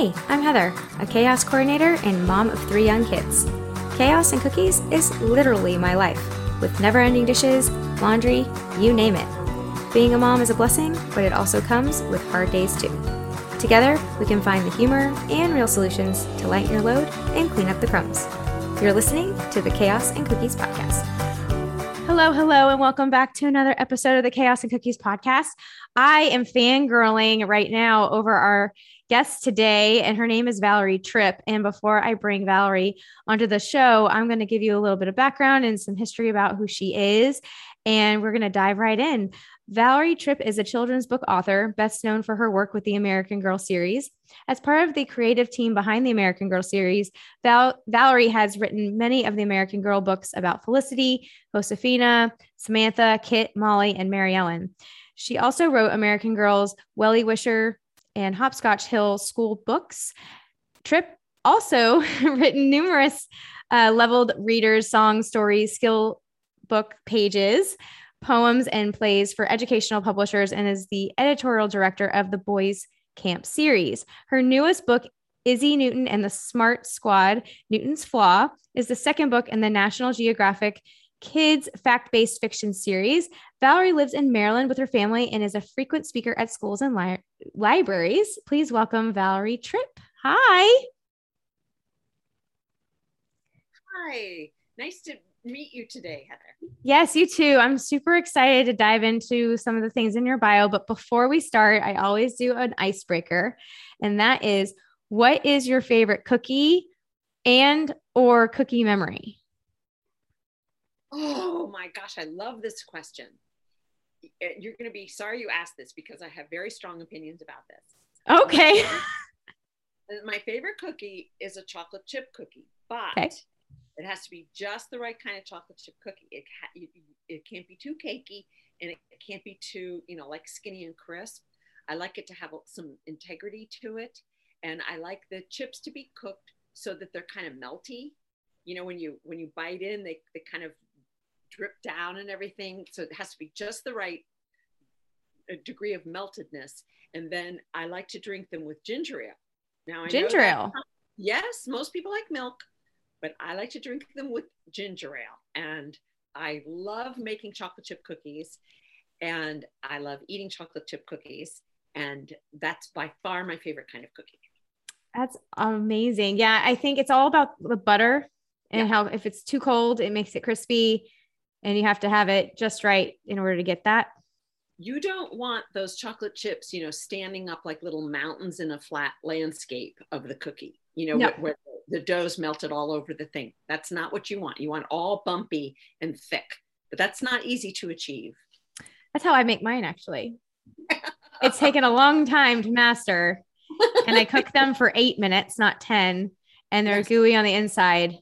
Hey, I'm Heather, a chaos coordinator and mom of three young kids. Chaos and cookies is literally my life, with never ending dishes, laundry, you name it. Being a mom is a blessing, but it also comes with hard days too. Together, we can find the humor and real solutions to lighten your load and clean up the crumbs. You're listening to the Chaos and Cookies Podcast. Hello, hello, and welcome back to another episode of the Chaos and Cookies Podcast. I am fangirling right now over our guest today, and her name is Valerie Tripp. And before I bring Valerie onto the show, I'm going to give you a little bit of background and some history about who she is. And we're going to dive right in. Valerie Tripp is a children's book author, best known for her work with the American Girl series. As part of the creative team behind the American Girl series, Val- Valerie has written many of the American Girl books about Felicity, Josefina, Samantha, Kit, Molly, and Maryellen. She also wrote American Girls, Wellie Wisher, and Hopscotch Hill school books. Tripp also written numerous uh, leveled readers, songs, stories, skill book pages, poems, and plays for educational publishers, and is the editorial director of the Boys Camp series. Her newest book, Izzy Newton and the Smart Squad Newton's Flaw, is the second book in the National Geographic kids fact based fiction series. Valerie lives in Maryland with her family and is a frequent speaker at schools and li- libraries. Please welcome Valerie Tripp. Hi. Hi. Nice to meet you today, Heather. Yes, you too. I'm super excited to dive into some of the things in your bio. But before we start, I always do an icebreaker, and that is what is your favorite cookie and or cookie memory? Oh my gosh, I love this question. Eh, you're going to be sorry you asked this because I have very strong opinions about this. Okay. Uh, my favorite cookie is a chocolate chip cookie, but okay. it has to be just the right kind of chocolate chip cookie. It, it, it can't be too cakey and it can't be too, you know, like skinny and crisp. I like it to have some integrity to it. And I like the chips to be cooked so that they're kind of melty. You know, when you when you bite in, they, they kind of drip down and everything. So it has to be just the right uh, degree of meltedness. And then I like to drink them with ginger ale. Now, I ginger ale. Yes, most people like milk, but I like to drink them with ginger ale. And I love making chocolate chip cookies and I love eating chocolate chip cookies. And that's by far my favorite kind of cookie. That's amazing. Yeah, I think it's all about the butter and yeah. how if it's too cold, it makes it crispy and you have to have it just right in order to get that. You don't want those chocolate chips, you know, standing up like little mountains in a flat landscape of the cookie, you know, no. where, where the dough's melted all over the thing. That's not what you want. You want all bumpy and thick, but that's not easy to achieve. That's how I make mine, actually. it's taken a long time to master, and I cook them for eight minutes, not 10, and they're yes. gooey on the inside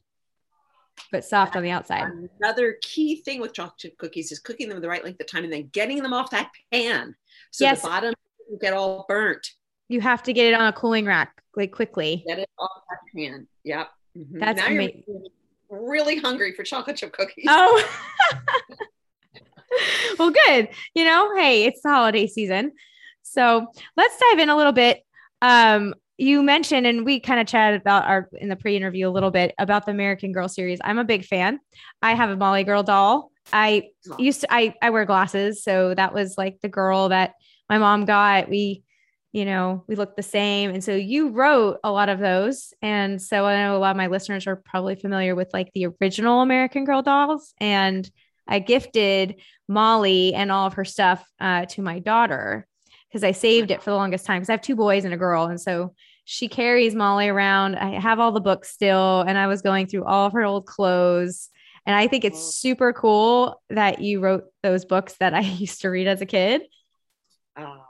but soft on the outside. Another key thing with chocolate chip cookies is cooking them the right length of time and then getting them off that pan so yes. the bottom get all burnt. You have to get it on a cooling rack like quickly. Get it off that pan. Yep. Mm-hmm. That's now amazing. you're really hungry for chocolate chip cookies. Oh. well, good. You know, hey, it's the holiday season. So let's dive in a little bit. Um, you mentioned and we kind of chatted about our in the pre-interview a little bit about the American Girl series. I'm a big fan. I have a Molly Girl doll. I used to I I wear glasses, so that was like the girl that my mom got. We you know, we look the same. And so you wrote a lot of those. And so I know a lot of my listeners are probably familiar with like the original American Girl dolls. And I gifted Molly and all of her stuff uh, to my daughter because I saved it for the longest time because I have two boys and a girl. And so she carries Molly around. I have all the books still, and I was going through all of her old clothes. And I think it's super cool that you wrote those books that I used to read as a kid. Oh,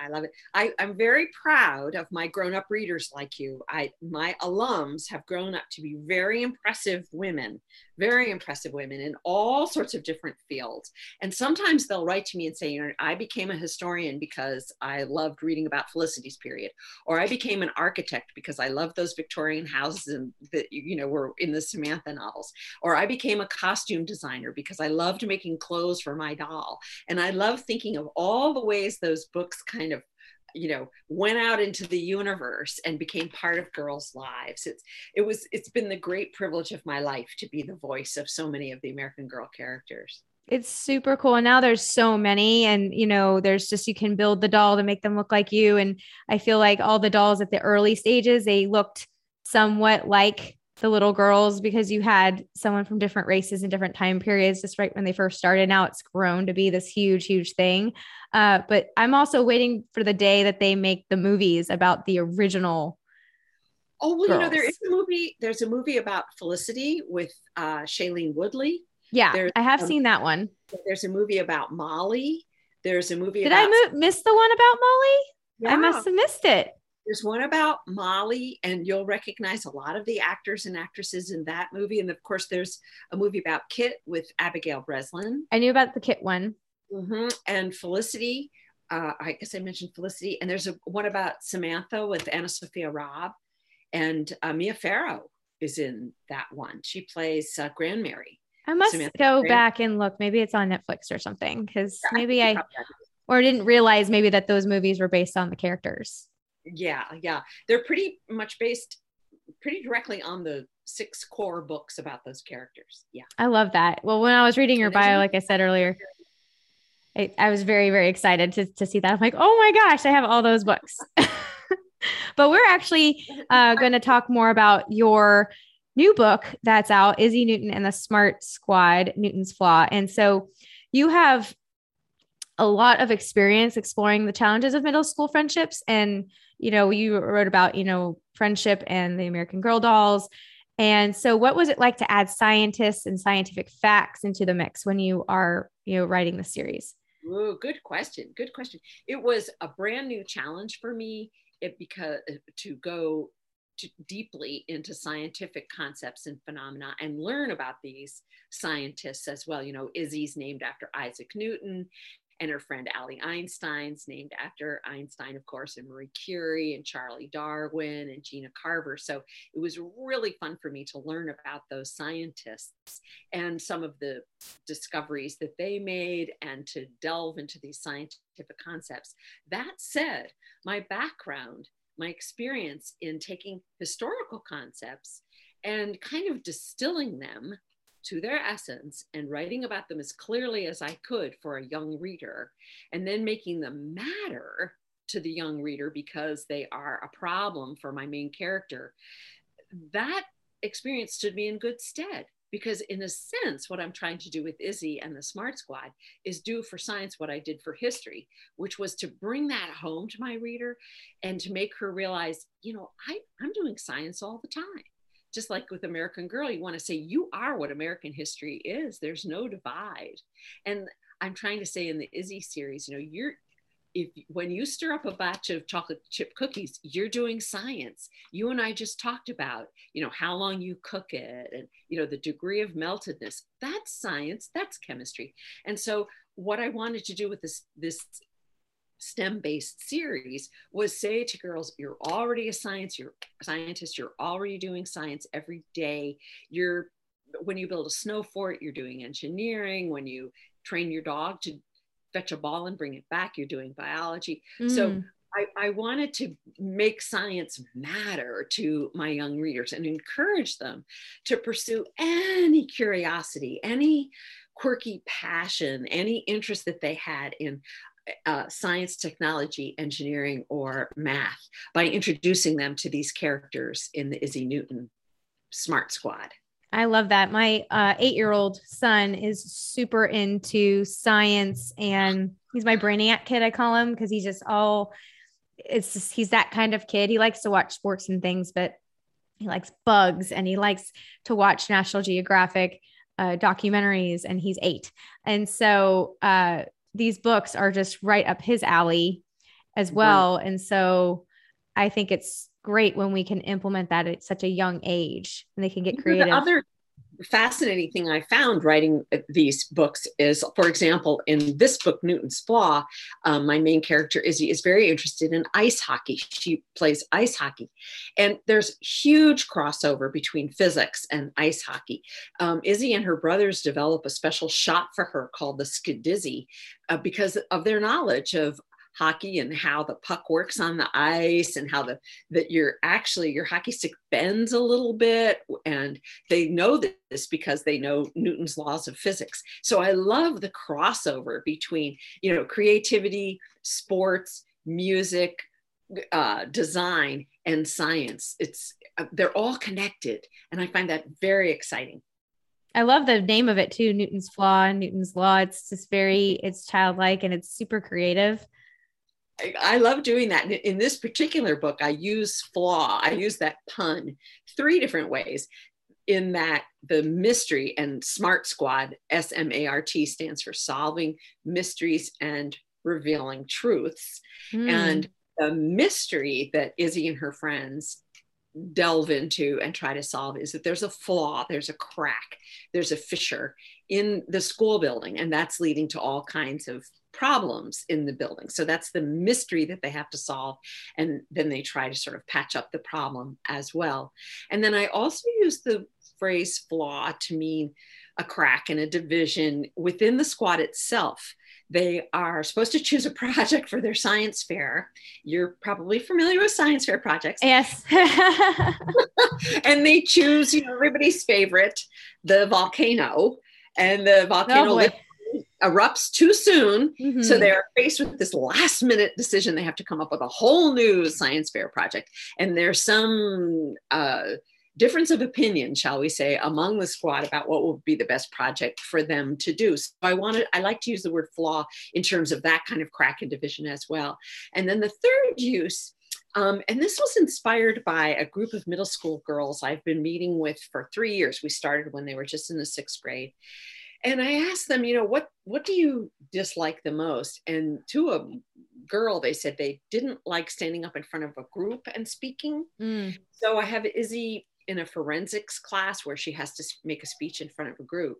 I love it. I, am very proud of my grown-up readers like you. I my alums have grown up to be very impressive women, very impressive women in all sorts of different fields. And sometimes they'll write to me and say, you know, I became a historian because I loved reading about Felicity's period, or I became an architect because I loved those Victorian houses that you know were in the Samantha novels, or I became a costume designer because I loved making clothes for my doll. And I love thinking of all the ways those books kind you know went out into the universe and became part of girls lives. It's it was it's been the great privilege of my life to be the voice of so many of the american girl characters. It's super cool. And now there's so many and you know there's just you can build the doll to make them look like you. And i feel like all the dolls at the early stages they looked somewhat like the little girls because you had someone from different races and different time periods just right when they first started. Now it's grown to be this huge, huge thing. Uh, but I'm also waiting for the day that they make the movies about the original. Oh well, girls. you know there is a movie. There's a movie about Felicity with uh, Shailene Woodley. Yeah, there's, I have um, seen that one. There's a movie about Molly. There's a movie. Did about- I mo- miss the one about Molly? Yeah. I must have missed it. There's one about Molly, and you'll recognize a lot of the actors and actresses in that movie. And of course, there's a movie about Kit with Abigail Breslin. I knew about the Kit one. Mm-hmm. And Felicity. Uh, I guess I mentioned Felicity. And there's a one about Samantha with AnnaSophia Robb, and uh, Mia Farrow is in that one. She plays uh, Grandmary. I must Samantha go Grand- back and look. Maybe it's on Netflix or something because yeah, maybe I, I or didn't realize maybe that those movies were based on the characters yeah yeah. They're pretty much based pretty directly on the six core books about those characters. Yeah. I love that. Well when i was reading your bio like i said earlier I, I was very very excited to, to see that. I'm like oh my gosh i have all those books. But we're actually uh, going to talk more about your new book that's out izzy newton and the smart squad newton's flaw. And so you have a lot of experience exploring the challenges of middle school friendships and you know, you wrote about, you know, friendship and the American Girl dolls. And so what was it like to add scientists and scientific facts into the mix when you are, you know, writing the series? Ooh, good question. Good question. It was a brand new challenge for me it because uh, to go to deeply into scientific concepts and phenomena and learn about these scientists as well. You know, Izzy's named after Isaac Newton, and her friend Allie Einstein's named after Einstein, of course, and Marie Curie and Charlie Darwin and Gina Carver. So it was really fun for me to learn about those scientists and some of the discoveries that they made and to delve into these scientific concepts. That said, my background, my experience in taking historical concepts and kind of distilling them to their essence and writing about them as clearly as I could for a young reader, and then making them matter to the young reader because they are a problem for my main character, that experience stood me in good stead. Because, in a sense, what I'm trying to do with Izzy and the Smart Squad is do for science what I did for history, which was to bring that home to my reader and to make her realize, you know, I, I'm doing science all the time just like with American Girl, you want to say you are what American history is. There's no divide. And I'm trying to say in the Izzy series, you know, you're if when you stir up a batch of chocolate chip cookies, you're doing science. You and I just talked about, you know, how long you cook it and you know the degree of meltedness. That's science, that's chemistry. And so what I wanted to do with this this STEM based series was say to girls, you're already a science, you're a scientist, you're already doing science every day. You're when you build a snow fort, you're doing engineering. When you train your dog to fetch a ball and bring it back, you're doing biology. Mm. So I, I, wanted to make science matter to my young readers and encourage them to pursue any curiosity, any quirky passion, any interest that they had in uh, science, technology, engineering, or math by introducing them to these characters in the Izzy Newton Smart Squad. I love that. My uh, eight year old son is super into science and he's my brainiac kid, I call him, because he's just all, it's just, he's that kind of kid. He likes to watch sports and things, but he likes bugs and he likes to watch National Geographic uh, documentaries and he's eight. And so, uh, these books are just right up his alley as well. Right. And so I think it's great when we can implement that at such a young age and they can get creative. The other fascinating thing I found writing these books is, for example, in this book, Newton's Flaw, um, my main character, Izzy, is very interested in ice hockey. She plays ice hockey. And there's huge crossover between physics and ice hockey. Um, Izzy and her brothers develop a special shot for her called the Skidizzy uh, because of their knowledge of hockey and how the puck works on the ice and how the that you're actually your hockey stick bends a little bit and they know this because they know Newton's laws of physics. So I love the crossover between, you know, creativity, sports, music, uh, design and science. It's uh, they're all connected and I find that very exciting. I love the name of it too, Newton's Flaw, Newton's Law. It's just very, it's childlike and it's super creative. I, love doing that. In this particular book, I use flaw, I use that pun three different ways. In that the mystery and SMART squad, S M A R T stands for solving mysteries and revealing truths. Mm. And the mystery that Izzy and her friends delve into and try to solve is that there's a flaw, there's a crack, there's a fissure in the school building, and that's leading to all kinds of problems in the building. So that's the mystery that they have to solve. And then they try to sort of patch up the problem as well. And then I also use the phrase flaw to mean a crack and a division within the squad itself they are supposed to choose a project for their science fair. You're probably familiar with science fair projects. Yes. and they choose, you know, everybody's favorite, the volcano. And the volcano oh erupts too soon. Mm-hmm. So they're faced with this last minute decision. They have to come up with a whole new science fair project. And there's some uh, difference of opinion, shall we say, among the squad about what will be the best project for them to do. So I wanted, I like to use the word flaw in terms of that kind of crack and division as well. And then the third use, um, and this was inspired by a group of middle school girls I've been meeting with for three years. We started when they were just in the sixth grade. And I asked them, you know, what what do you dislike the most? And to a girl, they said they didn't like standing up in front of a group and speaking. Mm. So I have Izzy in a forensics class where she has to make a speech in front of a group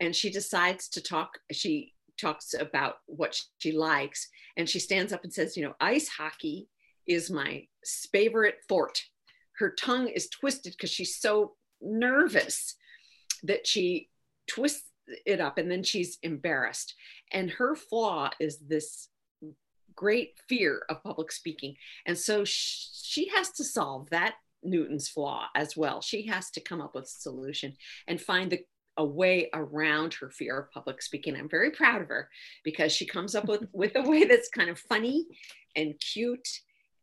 and she decides to talk she talks about what she likes and she stands up and says you know ice hockey is my favorite sport her tongue is twisted because she's so nervous that she twists it up and then she's embarrassed and her flaw is this great fear of public speaking and so she has to solve that Newton's flaw as well. She has to come up with a solution and find the, a way around her fear of public speaking. I'm very proud of her because she comes up with, with a way that's kind of funny and cute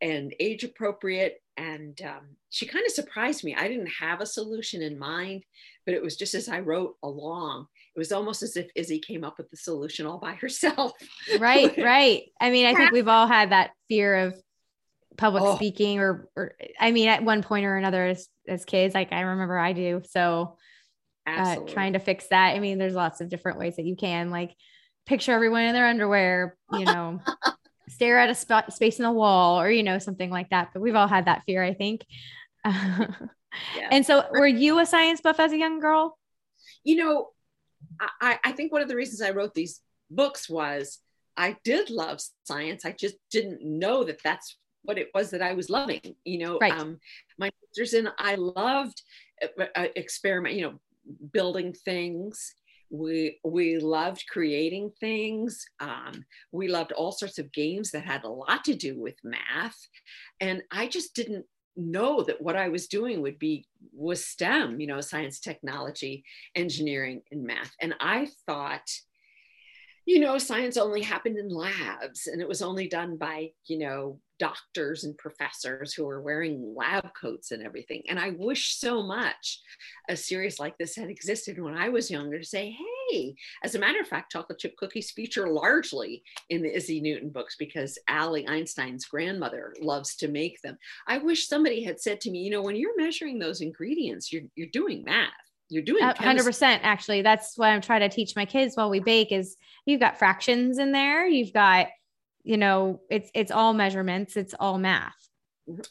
and age appropriate. And um, she kind of surprised me. I didn't have a solution in mind, but it was just as I wrote along. It was almost as if Izzy came up with the solution all by herself. Right, right. I mean, I think we've all had that fear of public oh. speaking or, or I mean, at one point or another as, as kids, like I remember I do. So uh, trying to fix that. I mean, there's lots of different ways that you can like picture everyone in their underwear, you know, stare at a spot space in the wall or, you know, something like that. But we've all had that fear, I think. yeah. And so were you a science buff as a young girl? You know, I, I think one of the reasons I wrote these books was I did love science. I just didn't know that that's what it was that I was loving. You know, right. um, my sisters and I loved uh, uh, experiment. You know, building things. We we loved creating things. Um, we loved all sorts of games that had a lot to do with math, and I just didn't know that what I was doing would be was STEM. You know, science, technology, engineering, and math. And I thought you know, science only happened in labs and it was only done by, you know, doctors and professors who are wearing lab coats and everything. And I wish so much a series like this had existed when I was younger to say, hey, as a matter of fact, chocolate chip cookies feature largely in the Izzy Newton books because Allie Einstein's grandmother loves to make them. I wish somebody had said to me, you know, when you're measuring those ingredients, you're, you're doing math you're doing 100% actually that's what i'm trying to teach my kids while we bake is you've got fractions in there you've got you know it's it's all measurements it's all math.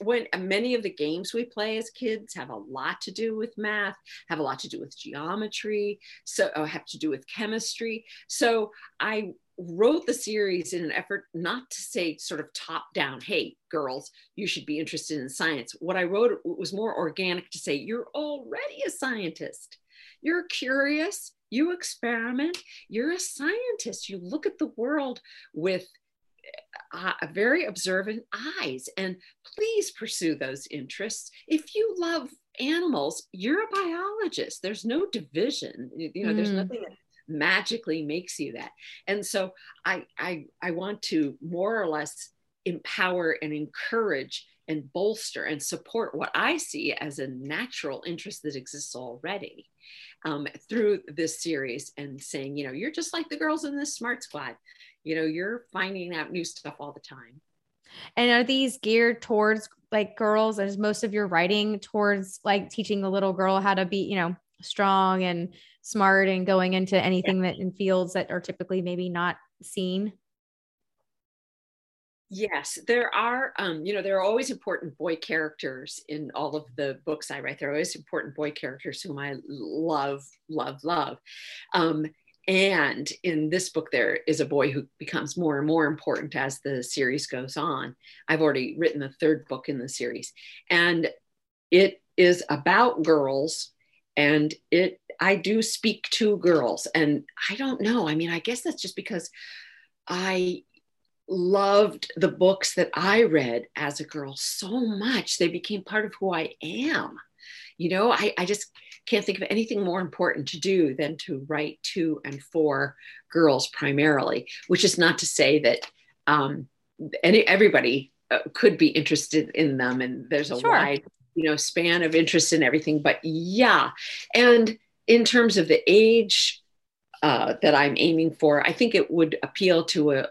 When uh, many of the games we play as kids have a lot to do with math have a lot to do with geometry so uh, have to do with chemistry. So i wrote the series in an effort not to say sort of top down hey girls you should be interested in science. What i wrote was more organic to say you're already a scientist. You're curious. You experiment. You're a scientist. You look at the world with uh, very observant eyes. And please pursue those interests. If you love animals you're a biologist. There's no division. You know mm. there's nothing that magically makes you that. And so I, I i want to more or less empower and encourage and bolster and support what i see as a natural interest that exists already um, through this series and saying you know you're just like the girls in this smart squad you know you're finding out new stuff all the time and are these geared towards like girls as most of your writing towards like teaching the little girl how to be you know strong and smart and going into anything yeah. that in fields that are typically maybe not seen Yes, there are. Um, you know, there are always important boy characters in all of the books I write. There are always important boy characters whom I love, love, love. Um, and in this book, there is a boy who becomes more and more important as the series goes on. I've already written the third book in the series, and it is about girls. And it, I do speak to girls, and I don't know. I mean, I guess that's just because I loved the books that I read as a girl so much. They became part of who I am. You know, I, I just can't think of anything more important to do than to write to and for girls primarily, which is not to say that um, any everybody uh, could be interested in them, and there's a sure. wide you know span of interest in everything. But yeah, and in terms of the age uh, that I'm aiming for, I think it would appeal to a.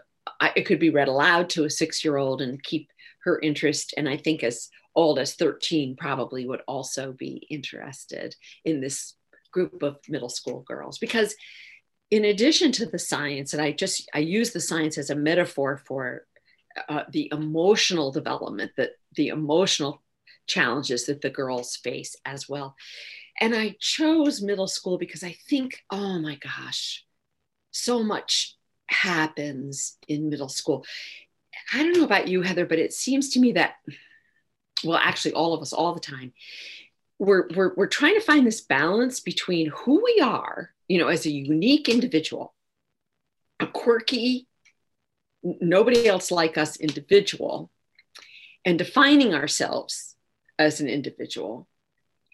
It could be read aloud to a six year old and keep her interest. And I think as old as 13 probably would also be interested in this group of middle school girls. Because in addition to the science and i just i use the science as a metaphor for uh, the emotional development that the emotional challenges that the girls face as well. And i chose middle school because i think oh my gosh so much happens in middle school. I don't know about you heather but it seems to me that well, actually, all of us all the time, we're, we're, we're trying to find this balance between who we are, you know, as a unique individual, a quirky, nobody else like us individual, and defining ourselves as an individual.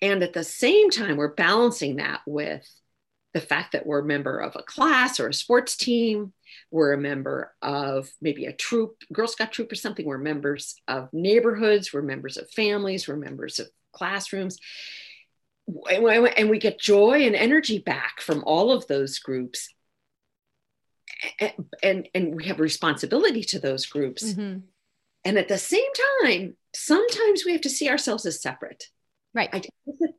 And at the same time, we're balancing that with the fact that we're a member of a class or a sports team, we're a member of maybe a troop, Girl Scout troop or something, we're members of neighborhoods, we're members of families, we're members of classrooms. And we get joy and energy back from all of those groups. And, and, we have responsibility to those groups. Mm-hmm. And at the same time, sometimes we have to see ourselves as separate Right. I think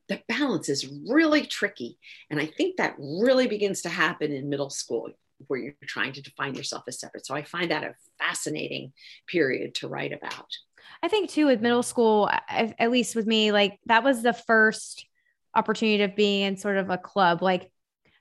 the balance is really tricky. And I think that really begins to happen in middle school where you're trying to define yourself as separate. So I find that a fascinating period to write about. I think too with middle school, at least with me, like that was the first opportunity of being in sort of a club, like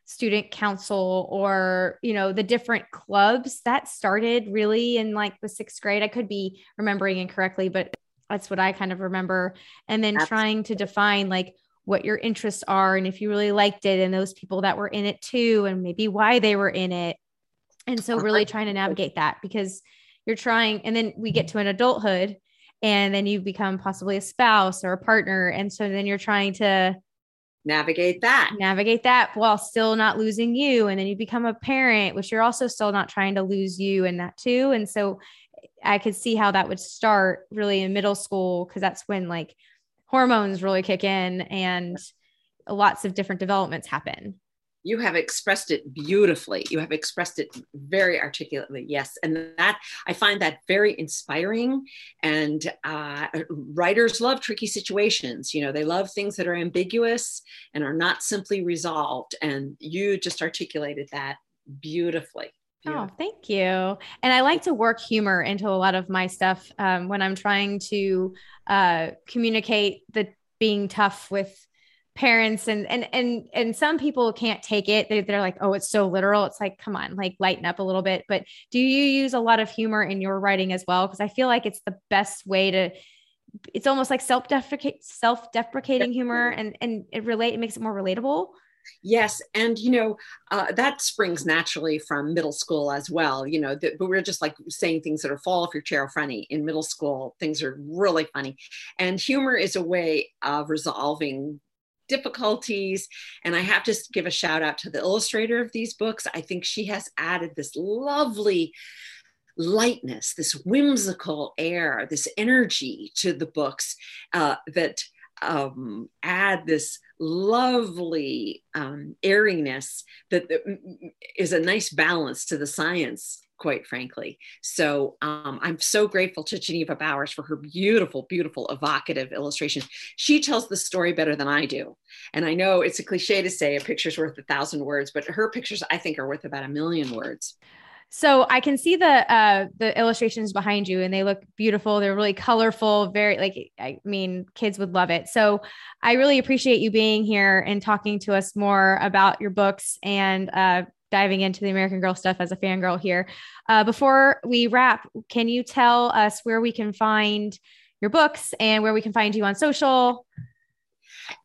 student council or you know the different clubs that started really in like the sixth grade i could be remembering incorrectly but that's what I kind of remember. And then Absolutely. trying to define like what your interests are and if you really liked it and those people that were in it too and maybe why they were in it. And so really uh-huh. trying to navigate that because you're trying and then we get to an adulthood and then you become possibly a spouse or a partner. And so then you're trying to navigate that. navigate that while still not losing you. And then you become a parent which you're also still not trying to lose you in that too. And so I could see how that would start really in middle school because that's when like hormones really kick in and lots of different developments happen. You have expressed it beautifully. You have expressed it very articulately. Yes. And that I find that very inspiring. And uh, writers love tricky situations. You know, they love things that are ambiguous and are not simply resolved. And you just articulated that beautifully. Oh, thank you. And I like to work humor into a lot of my stuff um, when I'm trying to uh, communicate the being tough with parents and and and and some people can't take it. They, they're like oh it's so literal. It's like come on like lighten up a little bit. But do you use a lot of humor in your writing as well? Because i feel like it's the best way to it's almost like self-deprecate self-deprecating humor and and it relate it makes it more relatable Yes, and you know uh, that springs naturally from middle school as well. You know, that, but we're just like saying things that are fall off your chair funny in middle school. Things are really funny, and humor is a way of resolving difficulties. And I have to give a shout out to the illustrator of these books. I think she has added this lovely lightness, this whimsical air, this energy to the books uh, that um, add this lovely um, airiness that, that is a nice balance to the science quite frankly. So um, I'm so grateful to Geneva Bowers for her beautiful, beautiful, evocative illustration. She tells the story better than I do. And I know it's a cliche to say a picture's worth a thousand words, but her pictures I think are worth about a million words. So I can see the uh, the illustrations behind you, and they look beautiful. They're really colorful. Very like I mean, kids would love it. So I really appreciate you being here and talking to us more about your books and uh, diving into the American Girl stuff as a fangirl here. Uh, before we wrap, can you tell us where we can find your books and where we can find you on social?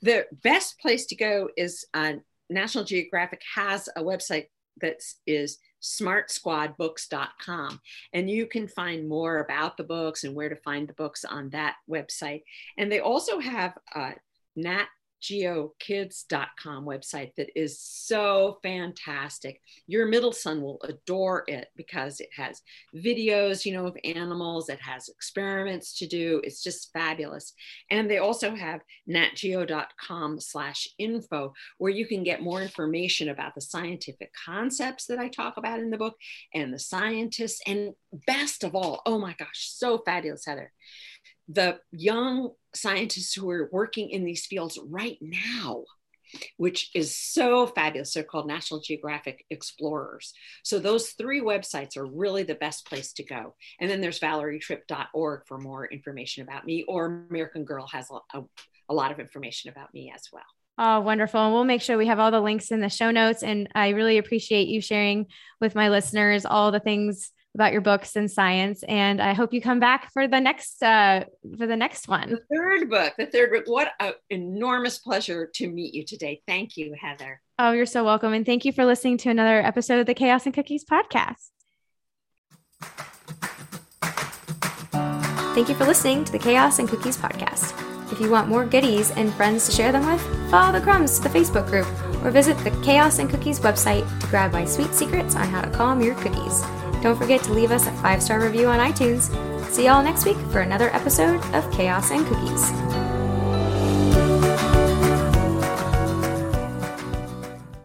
The best place to go is uh, National Geographic has a website that is smartsquadbooks.com. And you can find more about the books and where to find the books on that website. And they also have uh, Nat geokids.com website that is so fantastic. Your middle son will adore it because it has videos, you know, of animals, it has experiments to do. It's just fabulous. And they also have natgeo.com slash info where you can get more information about the scientific concepts that I talk about in the book and the scientists. And best of all, oh my gosh, so fabulous, Heather the young scientists who are working in these fields right now which is so fabulous. They're called National Geographic Explorers. So those three websites are really the best place to go. And then there's valerietripp.org for more information about me, or American Girl has a, a, a lot of information about me as well. Oh, wonderful. And we'll make sure we have all the links in the show notes. And I really appreciate you sharing with my listeners all the things about your books and science. And I hope you come back for the next uh, for the next one. The third book. The third book. What an enormous pleasure to meet you today. Thank you, Heather. Oh, you're so welcome. And thank you for listening to another episode of the Chaos and Cookies podcast. Thank you for listening to the Chaos and Cookies podcast. If you want more goodies and friends to share them with, follow the crumbs to the Facebook group or visit the Chaos and Cookies website to grab my sweet secrets on how to calm your cookies. Don't forget to leave us a five star review on iTunes. See y'all next week for another episode of Chaos and Cookies.